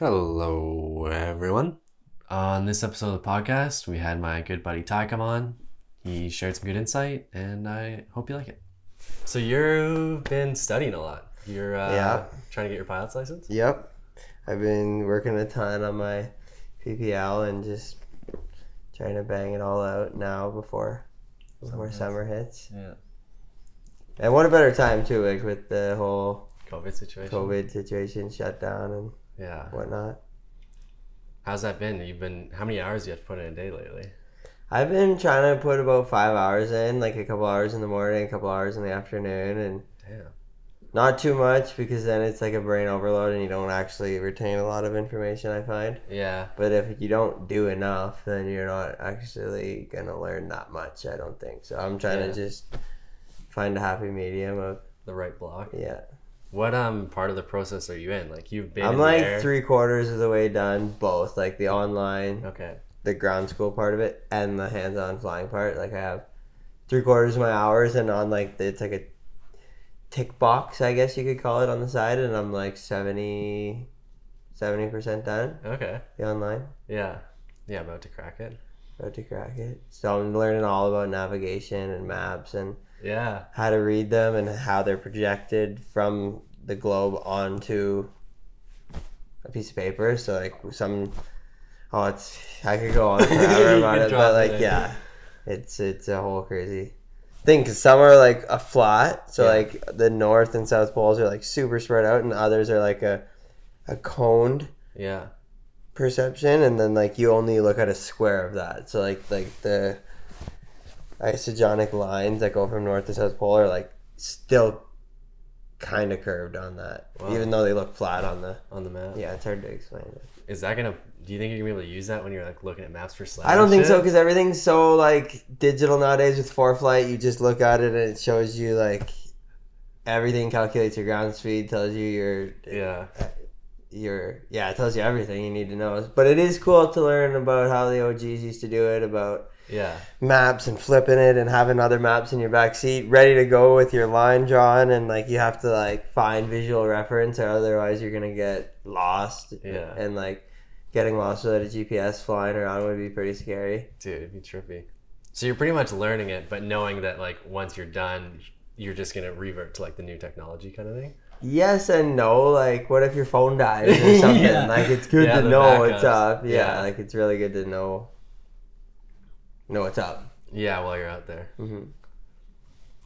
Hello, everyone. On this episode of the podcast, we had my good buddy Ty come on. He shared some good insight, and I hope you like it. So you've been studying a lot. You're uh, Yeah. trying to get your pilot's license. Yep. I've been working a ton on my PPL and just trying to bang it all out now before before summer hits. Yeah. And what a better time too, like with the whole COVID situation. COVID situation shut down and Yeah. whatnot. How's that been? You've been how many hours you have to put in a day lately? I've been trying to put about five hours in, like a couple hours in the morning, a couple hours in the afternoon, and Damn. not too much because then it's like a brain overload and you don't actually retain a lot of information. I find. Yeah. But if you don't do enough, then you're not actually gonna learn that much. I don't think so. I'm trying Yeah. to just find a happy medium of The right block. yeah. What um part of the process are you in? Like you've been. I'm like there- three quarters of the way done, both like the online, Okay. the ground school part of it, and the hands-on flying part. Like I have three quarters of my hours, and on like the, it's like a tick box, I guess you could call it, on the side, and I'm like 70 percent done. Okay. The online. Yeah. Yeah. About to crack it. About to crack it. So I'm learning all about navigation and maps and Yeah. how to read them and how they're projected from the globe onto a piece of paper. So like some, oh, it's I could go on forever about it, but like in. yeah, it's it's a whole crazy thing. Cause some are like a flat, so Yeah. like the north and south poles are like super spread out, and others are like a a coned Yeah. perception and then like you only look at a square of that so like like the isogonic lines that go from north to south pole are like still kind of curved on that Wow. even though they look flat on the On the map. yeah it's hard to explain it Is that gonna? Do you think you're gonna be able to use that when you're like looking at maps for slab? i don't think so because everything's so like digital nowadays with foreflight you just look at it and it shows you like everything calculates your ground speed tells you your Yeah. your yeah it tells you everything you need to know but it is cool to learn about how the og's used to do it about Yeah. maps and flipping it and having other maps in your back seat ready to go with your line drawn and like you have to like find visual reference or otherwise you're gonna get lost Yeah. and like getting lost without a gps flying around would be pretty scary Dude, it'd be trippy. So you're pretty much learning it, but knowing that like once you're done, you're just gonna revert to like the new technology kind of thing. yes and no like what if your phone dies or something Yeah. like it's good Yeah, to know backups. up yeah, Yeah. like it's really good to know know what's up Yeah, while you're out there. hmm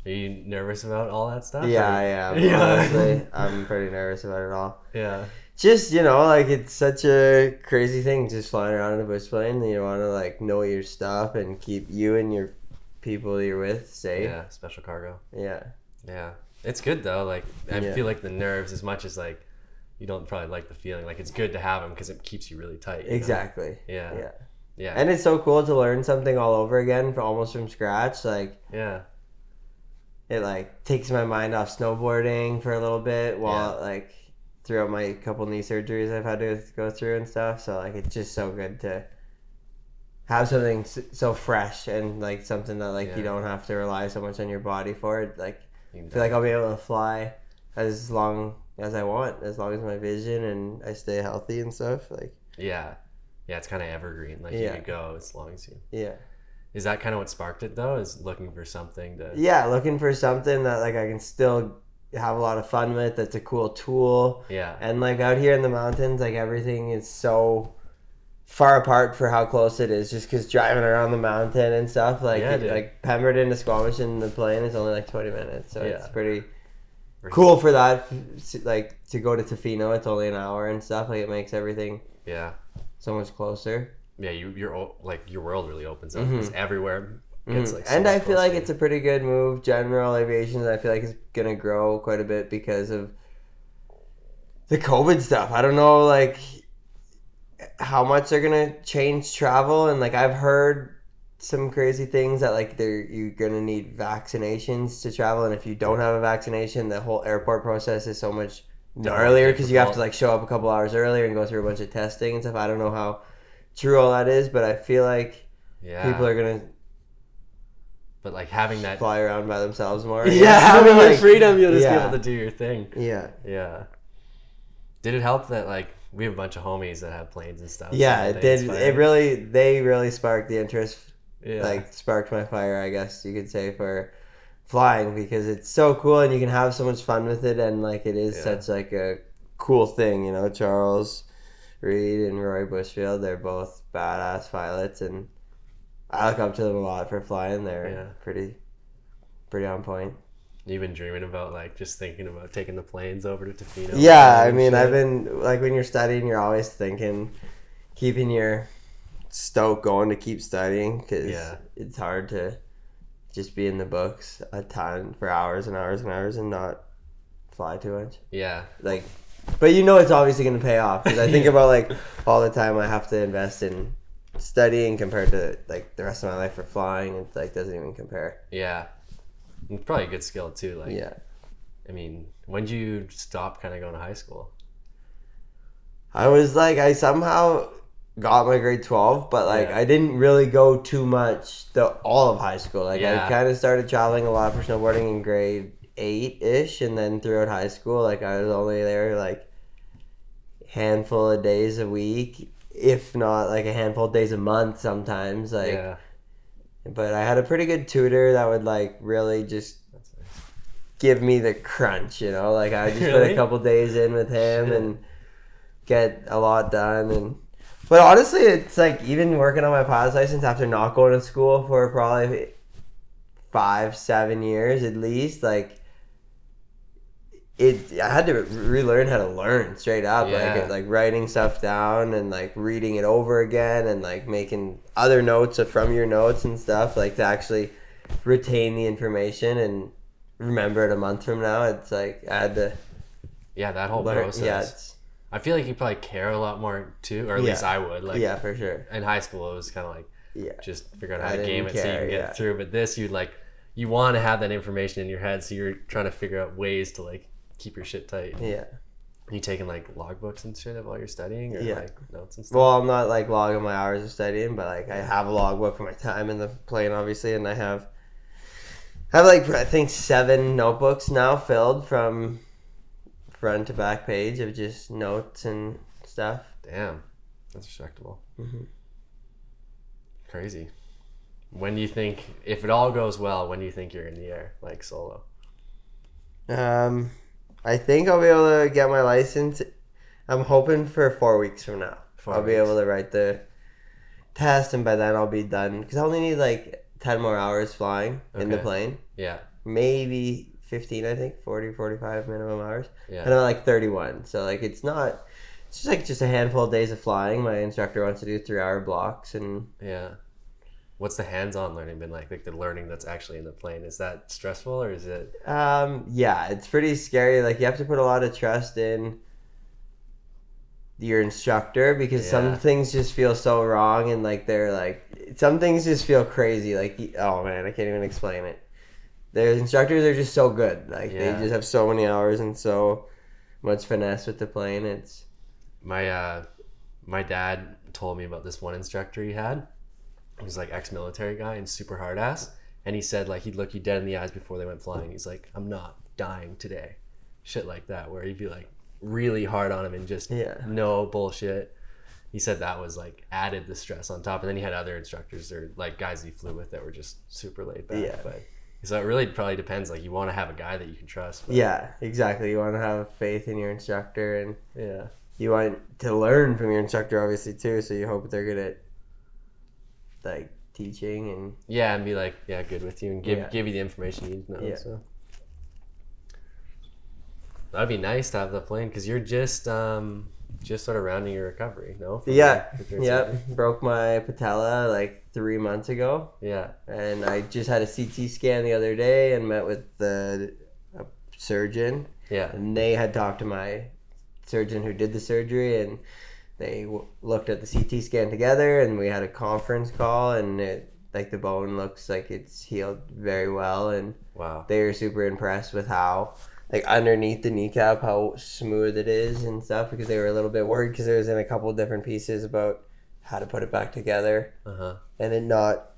Are you nervous about all that stuff? yeah or- i am Yeah. honestly i'm pretty nervous about it all Yeah. just you know like it's such a crazy thing just flying around in a bush plane and you want to like know your stuff and keep you and your people you're with safe Yeah. Special cargo. yeah Yeah. It's good though. Like I Yeah. feel like the nerves, as much as like you don't probably like the feeling, like it's good to have them because it keeps you really tight. you know? exactly Yeah. yeah Yeah. and it's so cool to learn something all over again for almost from scratch like yeah. it like takes my mind off snowboarding for a little bit while like throughout my couple knee surgeries I've had to go through and stuff so like it's just so good to have something so fresh and like something that like Yeah. you don't have to rely so much on your body for it like I feel like I'll be able to fly as long as I want, as long as my vision and I stay healthy and stuff. Like, Yeah. Yeah, it's kind of evergreen. Like Yeah. you could go as long as you. yeah, Is that kind of what sparked it though? Is looking for something to. yeah, looking for something that like I can still have a lot of fun with. That's a cool tool. Yeah. And like out here in the mountains, like everything is so far apart for how close it is. Just because driving around the mountain and stuff, like Yeah, it- like Pemberton to Squamish in the plane is only like twenty minutes, so it's Yeah. pretty. Pretty- Cool for that, like to go to Tofino, it's only an hour and stuff. Like it makes everything Yeah. So much closer. Yeah. You your o- like your world really opens up. Mm-hmm. It's everywhere like. Mm-hmm. so and I feel like it's a pretty good move. General aviation, I feel like it's gonna grow quite a bit because of the COVID stuff. I don't know, like how much they're gonna change travel, and like I've heard some crazy things that like they're you're gonna need vaccinations to travel, and if you don't have a vaccination, the whole airport process is so much gnarlier because you have to like show up a couple hours earlier and go through a bunch of testing and stuff. I don't know how true all that is, but I feel like Yeah. people are gonna but like having that. fly around by themselves more. Yeah, having Like, your freedom, you'll just yeah. be able to do your thing. Yeah. Yeah. Did it help that like we have a bunch of homies that have planes and stuff. Yeah, it did. It really, they really sparked the interest yeah. like sparked my fire i guess you could say for flying because it's so cool and you can have so much fun with it and like it is Yeah. such like a cool thing you know charles reed and roy bushfield they're both badass pilots and i look up to them a lot for flying they're Yeah. pretty pretty on point You've been dreaming about like just thinking about taking the planes over to Tofino. yeah i mean shit. i've been like when you're studying you're always thinking keeping your stoke going to keep studying because Yeah. it's hard to just be in the books a ton for hours and hours and hours and not fly too much Yeah. like but you know it's obviously going to pay off because i think about like all the time i have to invest in studying compared to like the rest of my life for flying it like doesn't even compare Yeah. And probably a good skill too. Like, yeah I mean, when did you stop kind of going to high school? I was like, I somehow got my grade 12, but like, Yeah. I didn't really go too much the all of high school. Like, Yeah. I kind of started traveling a lot for snowboarding in grade eight ish, and then throughout high school, like, I was only there like handful of days a week, if not like a handful of days a month sometimes. Like, yeah. but I had a pretty good tutor that would like really just nice. give me the crunch, you know. Like I just put a couple days in with him Shit. and get a lot done. And but honestly, it's like even working on my pilot's license after not going to school for probably five, seven years at least. Like it, I had to relearn how to learn straight up. Yeah. Like like writing stuff down and like reading it over again and like making other notes from your notes and stuff. Like to actually retain the information and remember it a month from now. It's like I had to Yeah, that whole learn. process. Yeah, I feel like you probably care a lot more too, or at least I would. Like yeah, for sure. in high school, it was kind of like Yeah, just figure out I how to game didn't it so you care, can get yeah. through. But this, you'd like, you want to have that information in your head, so you're trying to figure out ways to like keep your shit tight. yeah. Are you taking like logbooks and shit while you're studying, or Yeah. like notes and stuff. Well, I'm not like logging my hours of studying, but like I have a logbook for my time in the plane, obviously, and I have I have like I think seven notebooks now filled from front to back page of just notes and stuff. Damn, that's respectable. Mhm. Crazy. When do you think, if it all goes well, when do you think you're in the air, like solo? Um, I think I'll be able to get my license. I'm hoping for four weeks from now. Four I'll be able to write the test, and by then I'll be done because I only need like ten more hours flying in the plane. Yeah, maybe 15 i think 40 45 minimum hours yeah. and i'm like 31 so like it's not it's just like just a handful of days of flying my instructor wants to do three hour blocks and Yeah. What's the hands-on learning been like? Like the learning that's actually in the plane. Is that stressful or is it? um yeah it's pretty scary like you have to put a lot of trust in your instructor because Yeah. some things just feel so wrong and like they're like some things just feel crazy like oh man i can't even explain it their instructors are just so good like Yeah. they just have so many hours and so much finesse with the plane it's My uh, my dad told me about this one instructor he had. He was like ex-military guy and super hard ass, and he said like he'd look you dead in the eyes before they went flying. He's like, "I'm not dying today," shit like that, where he'd be like really hard on him and just Yeah. no bullshit. He said that was like added the stress on top, and then he had other instructors or like guys he flew with that were just super laid back. Yeah. But so it really probably depends. Like you want to have a guy that you can trust. But, Yeah, exactly. You want to have faith in your instructor, and yeah, you want to learn from your instructor, obviously too. So you hope they're good at like teaching and yeah, and be like, yeah, good with you, and give Yeah. give you the information you need to know. Yeah. So that'd be nice to have the plane because you're just um just sort of rounding your recovery. No. From yeah, yep. Broke my patella like three months ago, Yeah. and I just had a CT scan the other day and met with the a surgeon, Yeah. and they had talked to my surgeon who did the surgery, and they w- looked at the CT scan together, and we had a conference call, and it like the bone looks like it's healed very well, and Wow. they were super impressed with how like underneath the kneecap how smooth it is and stuff because they were a little bit worried because there was in a couple different pieces about how to put it back together Uh huh. and it not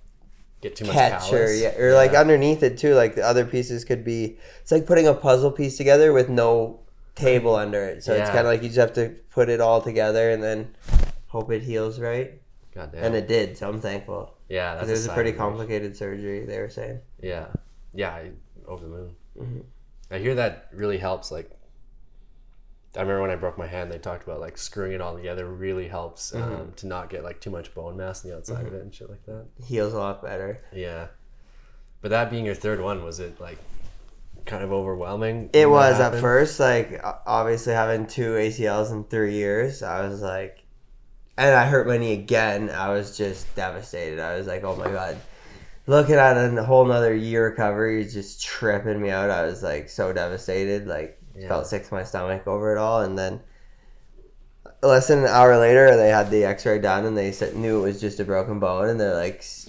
Get too much catch or yeah or like underneath it too like the other pieces could be it's like putting a puzzle piece together with no table under it. So it's kind of like you just have to put it all together and then hope it heals right. God damn. And it did, so I'm thankful. yeah that's it was a pretty complicated surgery. They were saying. Yeah, yeah, over the moon. Mhm. I hear that really helps. Like, I remember when I broke my hand, they talked about like screwing it all together really helps um, Mm-hmm. to not get like too much bone mass on the outside of it and shit like that. Heals a lot better. Yeah, but that being your third one, was it like kind of overwhelming? It was at first like obviously having two ACLs in three years. I was like, and I hurt my knee again. I was just devastated. I was like, oh my god. Looking at a whole nother year recovery is just tripping me out. I was like so devastated. Like Yeah. felt sick to my stomach over it all. And then less than an hour later, they had the X-ray done, and they said knew it was just a broken bone. And they're like, "S-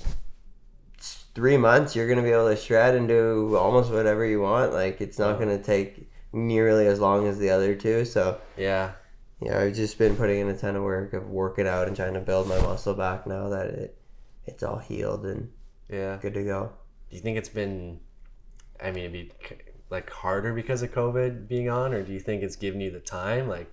s- three months, you're gonna be able to shred and do almost whatever you want. Like it's not gonna take nearly as long as the other two. So Yeah, yeah, I've just been putting in a ton of work of working out and trying to build my muscle back now that it it's all healed and yeah. good to go. Do you think it's been? I mean, it'd be like harder because of COVID being on, or do you think it's given you the time? Like,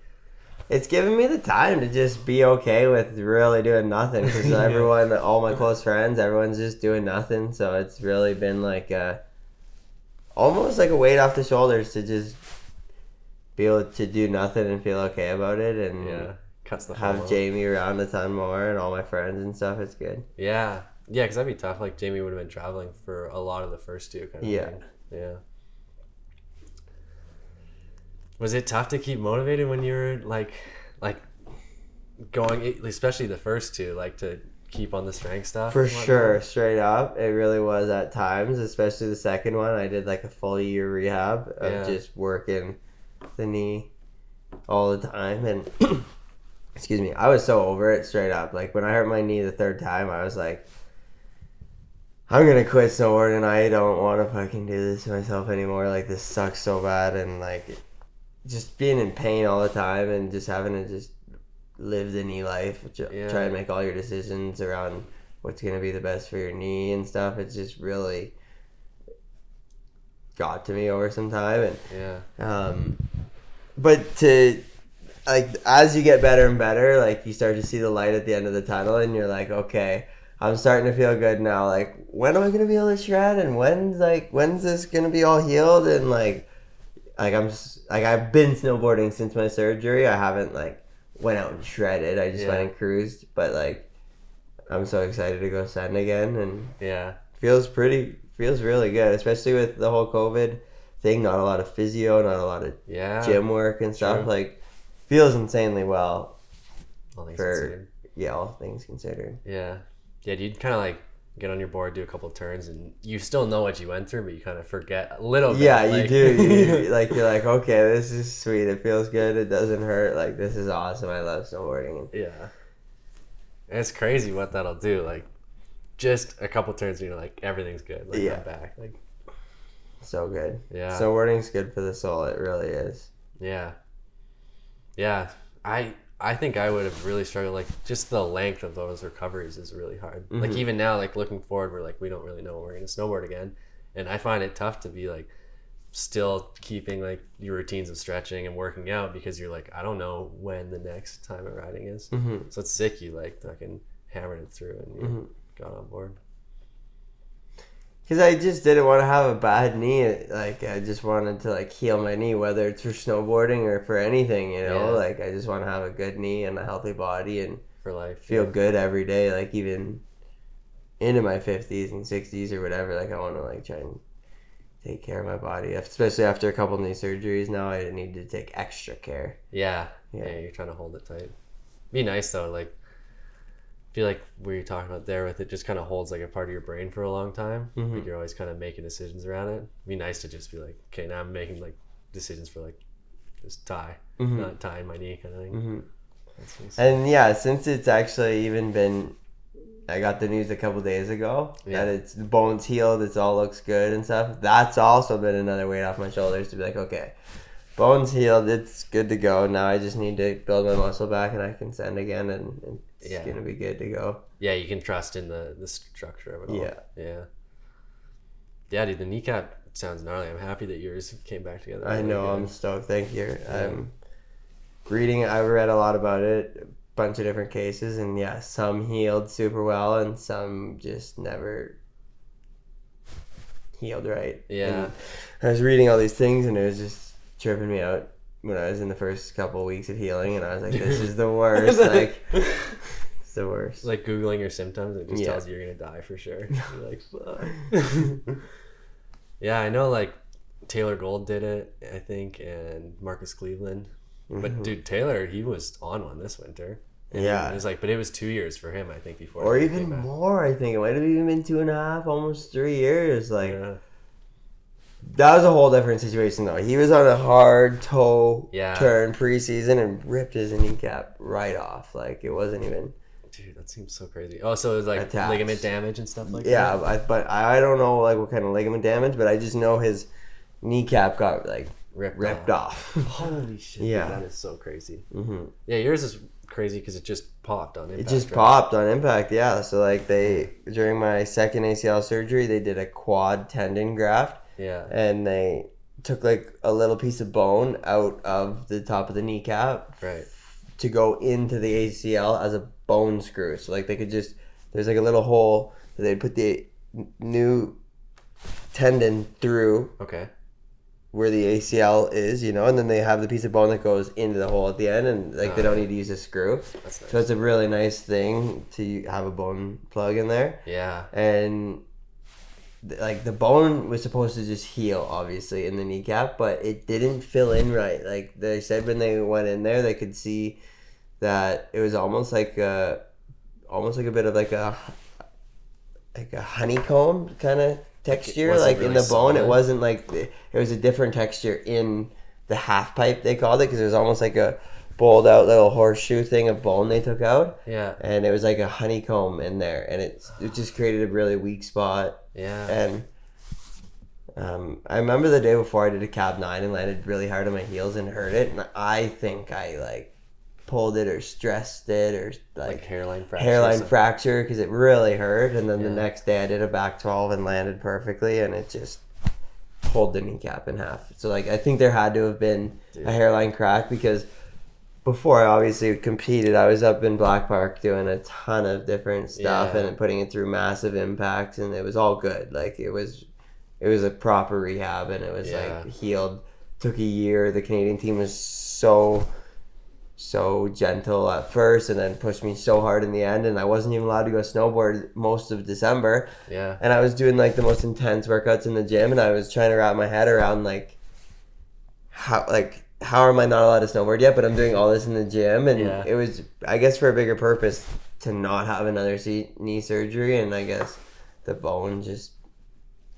It's given me the time to just be okay with really doing nothing because Yeah. everyone, all my close friends, everyone's just doing nothing. So it's really been like a, almost like a weight off the shoulders to just be able to do nothing and feel okay about it and yeah, cuts the have Jamie around a ton more and all my friends and stuff. It's good. Yeah, yeah, because that'd be tough. Like Jamie would have been traveling for a lot of the first two. Kind of Yeah. thing. yeah. Was it tough to keep motivated when you were like, like, going, especially the first two, like to keep on the strength stuff? For sure, straight up, it really was at times, especially the second one. I did like a full year rehab of Yeah. just working the knee all the time, and excuse me, I was so over it straight up. Like when I hurt my knee the third time, I was like, I'm gonna quit snowboarding. I don't want to fucking do this to myself anymore. Like this sucks so bad, and like just being in pain all the time, and just having to just live the knee life. Yeah. Try and make all your decisions around what's gonna be the best for your knee and stuff. It's just really got to me over some time, and Yeah, um, but to like as you get better and better, like you start to see the light at the end of the tunnel, and you're like, okay, I'm starting to feel good now. Like, when am I gonna be able to shred? And when's like when's this gonna be all healed? And like, like I'm like I've been snowboarding since my surgery. I haven't like went out and shredded. I just Yeah. went and cruised. But like, I'm so excited to go send again, and yeah, feels pretty feels really good, especially with the whole COVID thing. Not a lot of physio, not a lot of yeah. gym work and stuff. True. Like, feels insanely well. All things for- considered. Yeah, all things considered. Yeah, yeah. You'd kind of like get on your board, do a couple turns, and you still know what you went through, but you kind of forget a little bit. Yeah, you do. You, like you're like, okay, this is sweet. It feels good. It doesn't hurt. Like this is awesome. I love snowboarding. Yeah. And it's crazy what that'll do. Like, just a couple turns, and you're like, everything's good. Like, Yeah. I'm back. Like, so good. yeah. Snowboarding's good for the soul. It really is. yeah. Yeah. I I think I would have really struggled. Like, just the length of those recoveries is really hard. Like, Mhm. even now, like, looking forward, we're like, we don't really know when we're to snowboard again. And I find it tough to be like, still keeping like your routines of stretching and working out because you're like, I don't know when the next time of riding is. Mm-hmm. So it's sick you like fucking hammered it through and you Mhm. got on board. Because I just didn't want to have a bad knee. Like I just wanted to like heal my knee, whether it's for snowboarding or for anything. You know, Yeah. like I just want to have a good knee and a healthy body and For life. feel good every day. Like even into my fifties and sixties or whatever. Like I want to like try and take care of my body, especially after a couple knee surgeries. Now I need to take extra care. Yeah. yeah. Yeah. you're trying to hold it tight. Be nice though, like feel like what you're talking about there with it just kind of holds like a part of your brain for a long time. Mhm. Like you're always kind of making decisions around it. Be nice to just be like, okay, now I'm making like decisions for like just Ty, Mhm. not tying my knee kind of thing. hmm nice. And yeah, since it's actually even been, I got the news a couple days ago Yeah. that it's bones healed, it's all looks good and stuff. That's also been another weight off my shoulders to be like, okay, bones healed, it's good to go. Now I just need to build my muscle back and I can send again and, and it's Yeah. gonna be good to go. yeah, you can trust in the the structure of it all. Yeah. Yeah. Yeah, dude, the kneecap sounds gnarly. I'm happy that yours came back together. I know. good. I'm stoked. Thank you. I'm reading. I've read a lot about it, a bunch of different cases, and yeah, some healed super well, and some just never healed right. Yeah. And I was reading all these things, and it was just tripping me out when I was in the first couple of weeks of healing, and I was like, "This is the worst. like, it's the worst." like googling your symptoms it just Yeah. tells you you're gonna die for sure you're like fuck yeah i know like taylor gold did it i think and marcus kleveland but Mhm. dude taylor he was on one this winter And Yeah. it was like but it was two years for him i think before or even more. I think it might have even been two and a half, almost three years. Like yeah. that was a whole different situation though. He was on a hard toe Yeah. turn preseason and ripped his kneecap right off. Like it wasn't even. Dude that seems so crazy oh so it was like Attacks. ligament damage and stuff like yeah, that Yeah, but I don't know like what kind of ligament damage, but I just know his kneecap got like ripped, ripped off. holy shit Yeah. that is so crazy hmm yeah yours is crazy because it just popped on impact. It just right? popped on impact, yeah. So like they during my second ACL surgery, they did a quad tendon graft. yeah and they took like a little piece of bone out of the top of the kneecap right to go into the ACL as a bone screw. So like they could just there's like a little hole that they'd put the new tendon through okay where the ACL is, you know, and then they have the piece of bone that goes into the hole at the end, and like they Ah. don't need to use a screw. that's nice So it's a really nice thing to have a bone plug in there yeah and th- like the bone was supposed to just heal obviously in the kneecap but it didn't fill in right like they said when they went in there they could see that it was almost like a almost like a bit of like a like a honeycomb kind of texture like in really the bone. It wasn't like it was a different texture in the half pipe they called it because it was almost like a bowled out little horseshoe thing of bone they took out. Yeah. And it was like a honeycomb in there, and it it just created a really weak spot. yeah. And um, I remember the day before I did a cab nine and landed really hard on my heels and hurt it, and I think I like pulled it or stressed it or like like, hairline fracture. hairline fracture because it really hurt. And then the next day I did a back twelve and landed perfectly, and it just pulled the kneecap in half. So like I think there had to have been Dude. a hairline crack because before I obviously competed, I was up in Black Park doing a ton of different stuff Yeah. and putting it through massive impacts, and it was all good. Like it was, it was a proper rehab, and it was Yeah. like healed. Took a year. The Canadian team was so, so gentle at first, and then pushed me so hard in the end, and I wasn't even allowed to go snowboard most of December Yeah. and I was doing like the most intense workouts in the gym, and I was trying to wrap my head around like how like how am I not allowed to snowboard yet? But I'm doing all this in the gym, and Yeah. it was I guess for a bigger purpose to not have another knee surgery, and I guess the bone just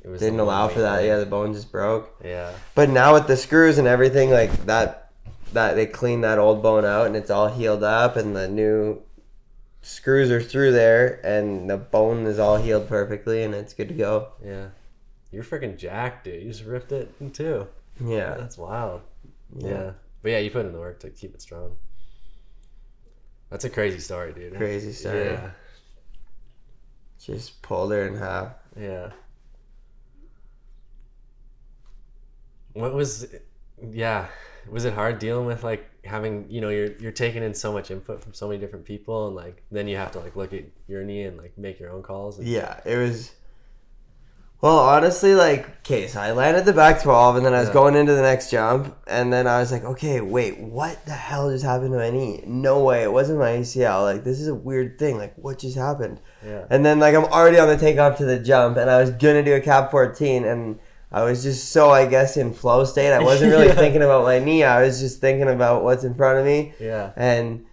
It was didn't allow for that. thing. Yeah, the bone just broke. Yeah. But now with the screws and everything, like that, that they cleaned that old bone out, and it's all healed up, and the new screws are through there, and the bone is all healed perfectly, and it's good to go. Yeah. You're freaking jacked, dude. You just ripped it in two. Yeah. That's wild. Yeah. Yeah. But yeah, you put in the work to keep it strong. That's a crazy story, dude. Crazy story. Yeah. Just pulled her in half. Yeah. What was yeah, was it hard dealing with like having, you know, you're you're taking in so much input from so many different people and like then you have to like look at your knee and like make your own calls and, Yeah, it was. Well, honestly, like, okay, so I landed the back 12, and then I was Yeah. going into the next jump, and then I was like, okay, wait, what the hell just happened to my knee? No way, it wasn't my ACL. Like, this is a weird thing. Like, what just happened? Yeah. And then, like, I'm already on the takeoff to the jump, and I was gonna do a cab 14, and I was just so, I guess, in flow state. I wasn't really Yeah. thinking about my knee. I was just thinking about what's in front of me. Yeah. And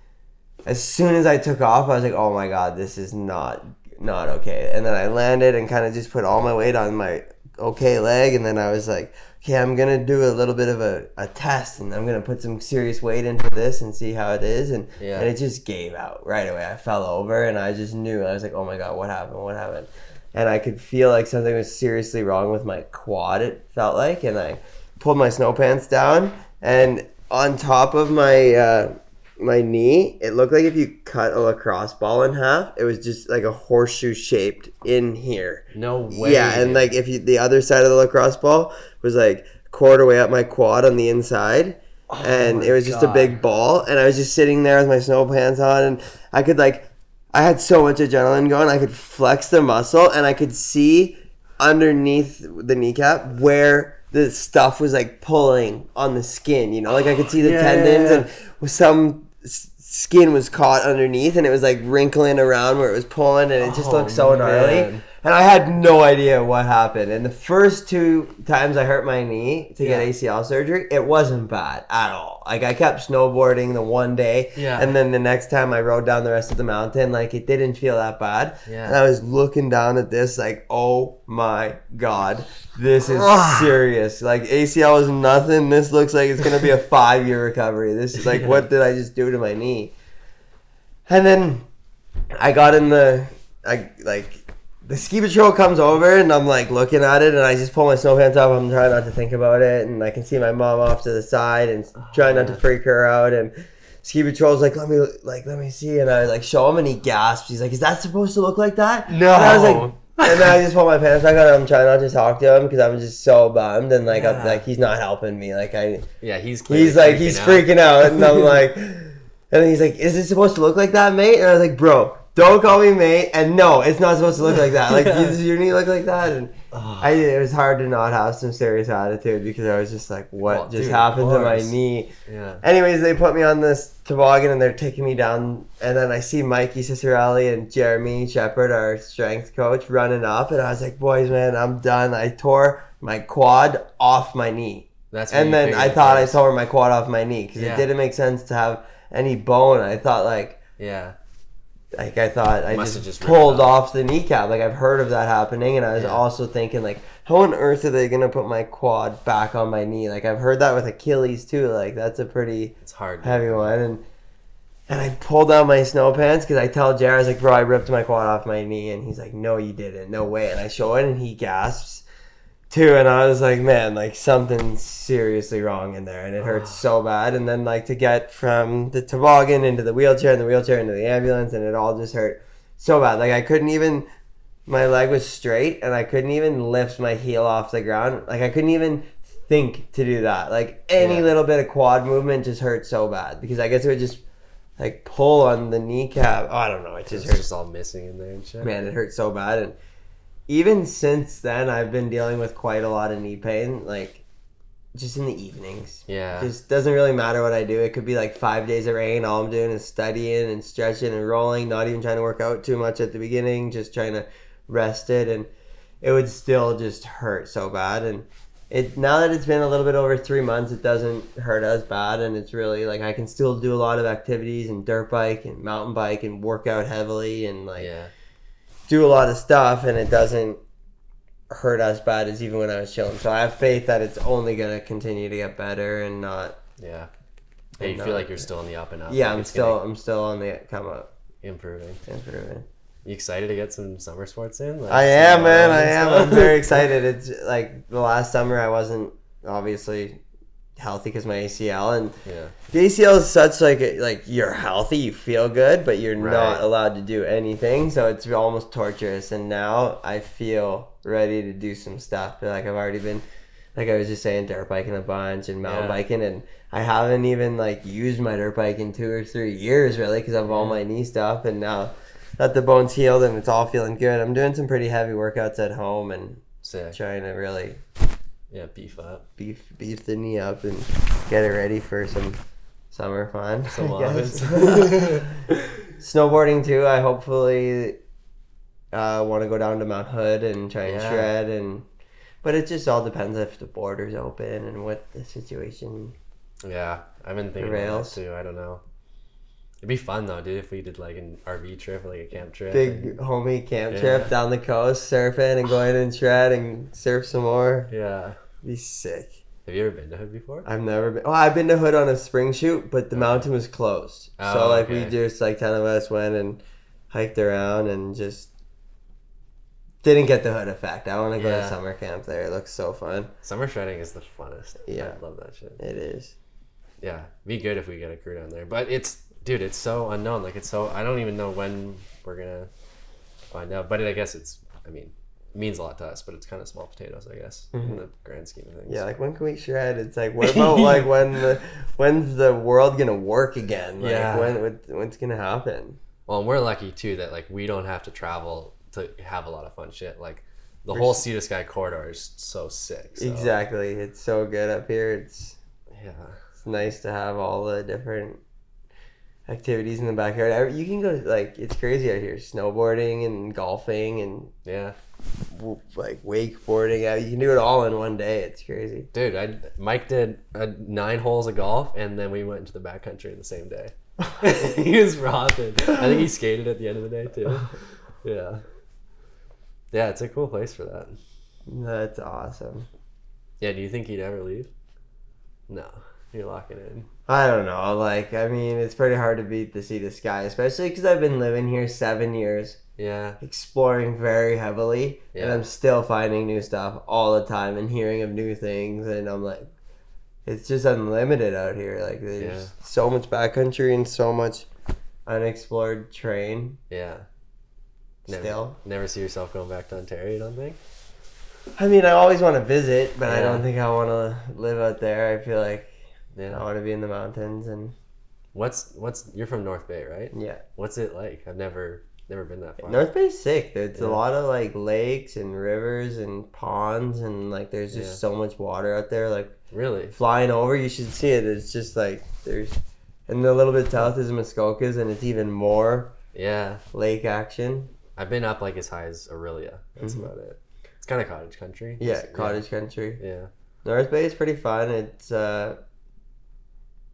as soon as I took off, I was like, "Oh my god, this is not not okay." And then I landed and kind of just put all my weight on my okay leg, and then I was like, "Okay, I'm gonna do a little bit of a, a test, and I'm gonna put some serious weight into this and see how it is." And Yeah. and it just gave out right away. I fell over, and I just knew. I was like, "Oh my god, what happened? What happened?" And I could feel like something was seriously wrong with my quad. It felt like, and I pulled my snow pants down, and on top of my uh, my knee, it looked like if you cut a lacrosse ball in half, it was just like a horseshoe shaped in here. No way. Yeah, and like if you the other side of the lacrosse ball was like quarter way up my quad on the inside. and Oh my it was just a big ball and I was just sitting there with my snow pants on and I could like I had so much adrenaline going, I could flex the muscle and I could see underneath the kneecap where the stuff was like pulling on the skin, you know, like I could see the Yeah, tendons yeah, yeah. and some s- skin was caught underneath and it was like wrinkling around where it was pulling and it just Oh, looked so oh, gnarly. And I had no idea what happened. And the first two times I hurt my knee to get ACL surgery, it wasn't bad at all. Like I kept snowboarding the one day, Yeah. and then the next time I rode down the rest of the mountain, like it didn't feel that bad. Yeah. And I was looking down at this, like, oh my god, this is serious. Like ACL is nothing. This looks like it's gonna be a five year recovery. This is like, Yeah. what did I just do to my knee? And then I got in the, I like the ski patrol comes over and I'm like looking at it and I just pull my snow pants off. I'm trying not to think about it and I can see my mom off to the side and oh, trying not to freak her out and ski patrol's like let me like let me see and I like show him and he gasps. He's like, "Is that supposed to look like that?" No. And I was like. And then I just pull my pants back on. and I'm trying not to talk to him because I'm just so bummed and like I'm, Yeah. like he's not helping me. Like I, Yeah, he's he's like he's out. freaking out and i'm like and then he's like is it supposed to look like that mate and i was like bro don't call me mate. And no it's not supposed to look like that. Like does your knee look like that? And I, it was hard to not have some serious attitude because i was just like what Well, just dude, happened to my knee? Yeah. anyways they put me on this toboggan and they're taking me down. And then i see mikey ciccarelli and jeremy shepard our strength coach running up. And i was like boys man i'm done. I tore my quad off my knee. That's and then I thought I tore my quad off my knee because Yeah. it didn't make sense to have any bone. I thought like Yeah. Like I thought I just, just pulled off. the kneecap. Like I've heard of that happening, and I was Yeah. also thinking like, how on earth are they gonna put my quad back on my knee? Like I've heard that with Achilles too. Like that's a pretty It's hard. heavy one, and and I pulled down my snow pants because I tell Jared, I was like, bro, I ripped my quad off my knee, and he's like, no, you didn't, no way, and I show it, and he gasps too, and I was like, man, like something's seriously wrong in there, and it hurts so bad, and then like to get from the toboggan into the wheelchair, and the wheelchair into the ambulance, and it all just hurt so bad, like I couldn't even. My leg was straight, and I couldn't even lift my heel off the ground. Like I couldn't even think to do that. Like any Yeah. little bit of quad movement just hurt so bad because I guess it would just like pull on the kneecap. Oh, I don't know. It It's just, hurts. all missing in there and shit. Man, it hurt so bad. And even since then, I've been dealing with quite a lot of knee pain. Like just in the evenings. Yeah. Just doesn't really matter what I do. It could be like five days of rain. All I'm doing is studying and stretching and rolling. Not even trying to work out too much at the beginning. Just trying to rest it, and it would still just hurt so bad. And it now that it's been a little bit over three months, it doesn't hurt as bad, and it's really like I can still do a lot of activities and dirt bike and mountain bike and work out heavily and like yeah. Do a lot of stuff, and it doesn't hurt as bad as even when I was chilling. So I have faith that it's only gonna continue to get better and not. Yeah. And you And, feel like you're still on the up and up. Yeah, like I'm still I'm still on the come up. improving. Improving. You excited to get some summer sports in? Like I am, man. I am. I'm very excited. It's like the last summer I wasn't obviously healthy because my ACL and yeah. the ACL is such like a- like you're healthy, you feel good, but you're Right. not allowed to do anything. So it's almost torturous. And now I feel ready to do some stuff. Like I've already been, like I was just saying, dirt biking a bunch and mountain Yeah. biking, and I haven't even like used my dirt bike in two or three years really because of all mm. my knee stuff. And now that the bones healed and it's all feeling good, I'm doing some pretty heavy workouts at home and Sick. trying to really Yeah, beef up. beef beef the knee up and get it ready for some summer fun. Some Snowboarding too. I hopefully uh, want to go down to Mount Hood and try and Yeah. shred and. But it just all depends if the border's open and what the situation. yeah, I've been thinking rails. too. I don't know. It'd be fun though, dude, if we did like an RV trip, like a camp trip. Big and- homie camp Yeah. trip down the coast, surfing and going and shred and surf some more. yeah. Be sick. Have you ever been to Hood before? I've never been. Oh, I've been to Hood on a spring shoot, but the oh. mountain was closed. Oh, so Oh, like we just like ten of us went and hiked around and just didn't get the Hood effect. I want to go Yeah. to summer camp there. It looks so fun. Summer shredding is the funnest. Yeah. I love that shit. It is. Yeah, be good if we get a crew down there. But it's dude, it's so unknown. Like it's so I don't even know when we're gonna find out. But I guess it's. I mean, it means a lot to us, but it's kind of small potatoes, I guess, in the grand scheme of things. Mm-hmm. Yeah, like when can we shred? It's like what about like when the when's the world gonna work again? Like Yeah. when what, when's gonna happen? Well, we're lucky too that like we don't have to travel to have a lot of fun shit. Like the whole sea to sky corridor is so sick. so- Exactly. It's so good up here. It's Yeah. it's nice to have all the different activities in the backyard. You can go like it's crazy out here. Snowboarding and golfing and Yeah. like wakeboarding. You can do it all in one day. It's crazy. Dude, I Mike did uh, nine holes of golf, and then we went into the backcountry the same day. he was rocking. I think he skated at the end of the day too. Yeah. Yeah, it's a cool place for that. That's awesome. Yeah, do you think he'd ever leave? No, you're locking in. I don't know. Like, I mean, it's pretty hard to beat the sea to sky, especially because I've been living here seven years, Yeah, exploring very heavily, and I'm still finding new stuff all the time and hearing of new things. And I'm like, it's just unlimited out here. Like, there's Yeah. so much backcountry and so much unexplored terrain yeah. Never, still. never see yourself going back to Ontario. You don't think? I mean, I always want to visit, but I don't think I want to live out there. I feel like I want to be in the mountains and What's what's you're from North Bay, right? yeah. What's it like? I've never never been that far. North Bay's sick. It's Yeah. a lot of like lakes and rivers and ponds and like there's just Yeah. so much water out there. Like Really? flying over, you should see it. It's just like there's and a little bit south is Muskokas and it's even more Yeah. lake action. I've been up like as high as Orillia. That's Mhm. about it. It's kind of cottage country. Yeah, cottage country. Yeah. North Bay is pretty fun. It's uh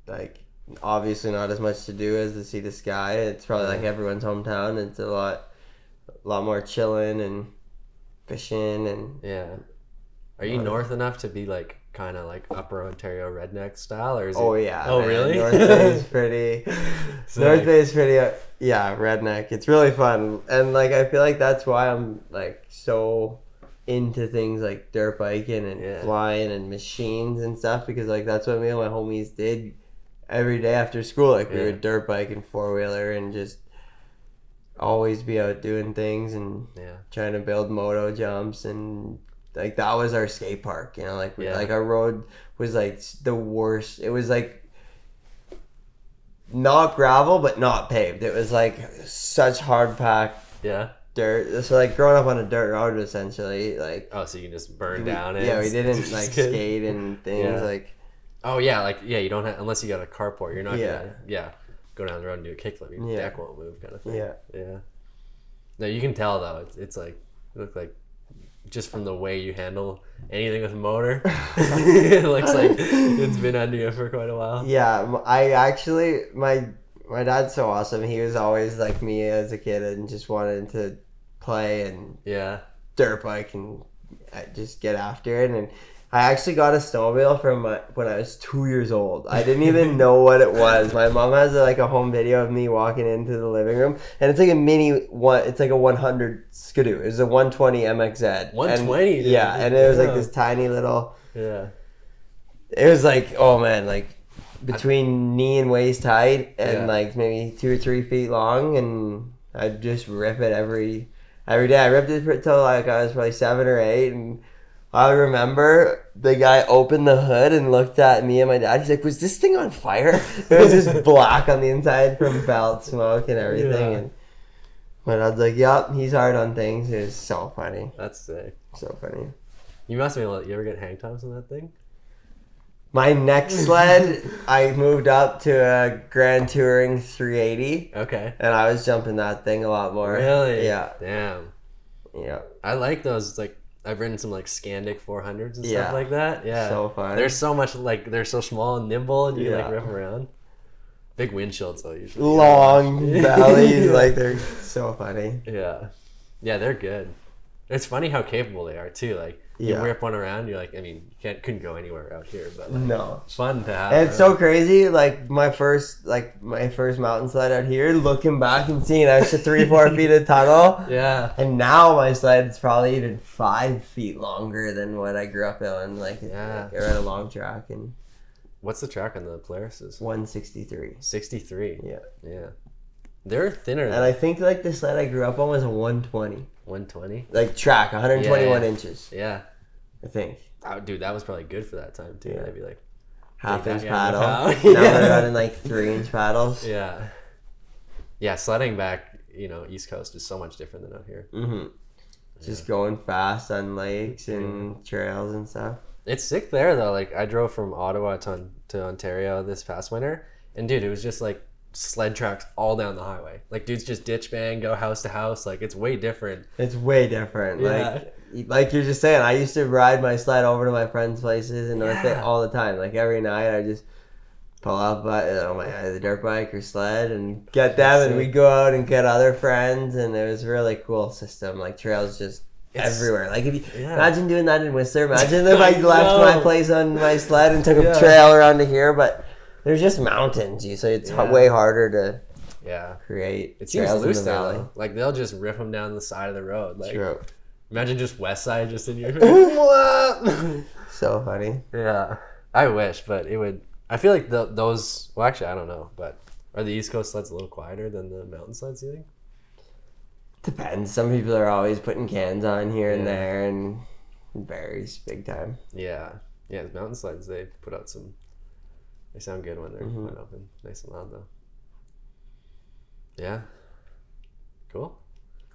like obviously not as much to do as to see the sky. It's probably like everyone's hometown. It's a lot a lot more chilling and fishing and Yeah. Are you north enough to be like kind of like Upper Ontario redneck style, or is Oh it? yeah. Oh man. really? North Bay is pretty. So, North like, Bay is pretty. Uh, yeah, redneck. It's really fun, and like I feel like that's why I'm like so into things like dirt biking and Yeah. flying and machines and stuff because like that's what me and my homies did every day after school. Like we Yeah. would dirt bike and four wheeler and just always be out doing things and Yeah. trying to build moto jumps and like that was our skate park you know like we, Yeah. like our road was like the worst it was like not gravel but not paved it was like such hard packed Yeah. dirt so like growing up on a dirt road essentially like Oh, so you can just burn we- down it. yeah we didn't like skate and things like Oh yeah, like yeah, you don't have unless you got a carport. You're not Yeah. gonna yeah go down the road and do a kickflip. Your Yeah. deck won't move, kind of thing. yeah Yeah. No, you can tell though. It's, it's like you look like just from the way you handle anything with a motor. it looks like it's been under you for quite a while. yeah I actually my my dad's so awesome he was always like me as a kid and just wanted to play and Yeah. dirt bike and uh, just get after it. And I actually got a snowmobile from my, when I was two years old. I didn't even know what it was. My mom has like a home video of me walking into the living room, and it's like a mini one. It's like a 100 Skidoo. It was a 120 MXZ. 120, And, yeah, and it was like this tiny little. Yeah. It was like oh man, like between knee and waist height, and Yeah. like maybe two or three feet long, and I'd just rip it every every day. I ripped it until like I was probably seven or eight, and I remember the guy opened the hood and looked at me and my dad. He's like, "Was this thing on fire?" It was just black on the inside from belt smoke and everything. Yeah. And my dad's like, "Yep, he's hard on things." It was so funny, That's sick. so funny. You must be to, you ever get hang times on that thing? My next sled, I moved up to a Grand Touring 380, Okay. and I was jumping that thing a lot more. Really? Yeah, Damn. yeah. I like those. It's like I've ridden some like Skandic 400s and Yeah. stuff like that. Yeah. So fun. They're so much like they're so small and nimble, and you Yeah. like rip around. Big windshields though usually. long bellies, like they're so funny. Yeah, yeah, they're good. It's funny how capable they are too. Like you Yeah. whip one around, you're like, I mean, you can't couldn't go anywhere out here, but like, No. it's fun to have. And it's so crazy. Like my first, like my first mountain slide out here, looking back and seeing I was a three, four feet of tunnel, yeah, and now my slide is probably even five feet longer than what I grew up on. Like, Yeah. like I ride a long track, and What's the track on the Polaris's? 163. 63. Yeah. Yeah. They're thinner And I think like the sled I grew up on was a 120. 120. Like track, 121 Yeah. inches. Yeah. I think. Oh, dude, that was probably good for that time too. Yeah. I'd be like, Half inch hammer paddle. now Yeah. we're running like three inch paddles. yeah, yeah. Sledding back, you know, East Coast is so much different than out here. hmm Just going fast on lakes and trails and stuff. It's sick there though. Like I drove from Ottawa to, to Ontario this past winter, and dude, it was just like sled tracks all down the highway. Like dudes just ditch bang, go house to house. Like it's way different. It's way different. Yeah. Like like you're just saying, I used to ride my sled over to my friends' places in North Bay Yeah. all the time. Like every night, I just pull up uh, on my either dirt bike or sled and get them, and we'd go out and get other friends, and it was a really cool system. Like trails just It's- everywhere. Like if you Yeah. imagine doing that in Whistler, imagine if I left my place on my sled and took a trail around to here, but. There's just mountains, you so it's Yeah. way harder to Yeah, create. it seems loose there valley. Like they'll just rip them down the side of the road. Like True. imagine just West Side just in your. So funny. yeah, I wish, but it would. I feel like the, those. Well, actually, I don't know, but are the East Coast sleds a little quieter than the mountain sleds? You think? Depends. Some people are always putting cans on here and there, and varies big time. Yeah, yeah. The mountain sleds they put out some. They sound good when they're Mhm. wide open, nice and loud though. Yeah. Cool,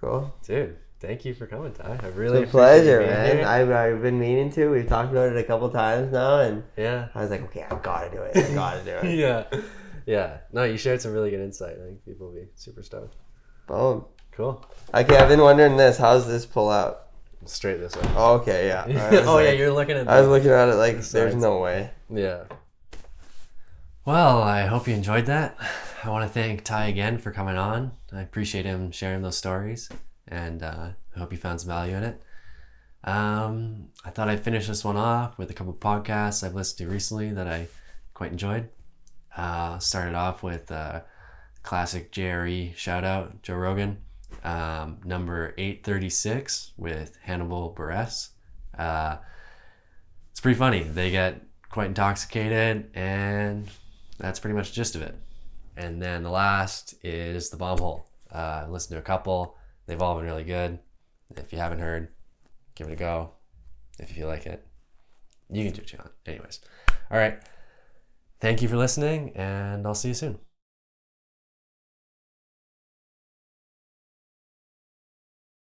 Cool. dude. Thank you for coming, Ty. I really It's a pleasure, man. I've, I've been meaning to. We've talked about it a couple times now, and yeah. I was like, okay, I gotta do it. I gotta do it. yeah. Yeah. No, you shared some really good insight. I think people will be super stoked. Boom. Cool. Okay, I've been wondering this. How's this pull out? Straight this way. Oh, okay, yeah. Oh yeah, you're looking at. I was looking at it like, the there's no way. Yeah. Well, I hope you enjoyed that. I want to thank Ty again for coming on. I appreciate him sharing those stories, and uh, I hope you found some value in it. Um, I thought I'd finish this one off with a couple podcasts I've listened to recently that I quite enjoyed. Uh, started off with uh, classic JRE shout out, Joe Rogan, um, number 836 with Hannibal Buress. Uh, it's pretty funny. They get quite intoxicated, and that's pretty much the gist of it. And then the last is the bomb hole. Uh, listen to a couple. They've all been really good. If you haven't heard, give it a go. If you feel like it, you can do you want. Anyways, all right. Thank you for listening, and I'll see you soon.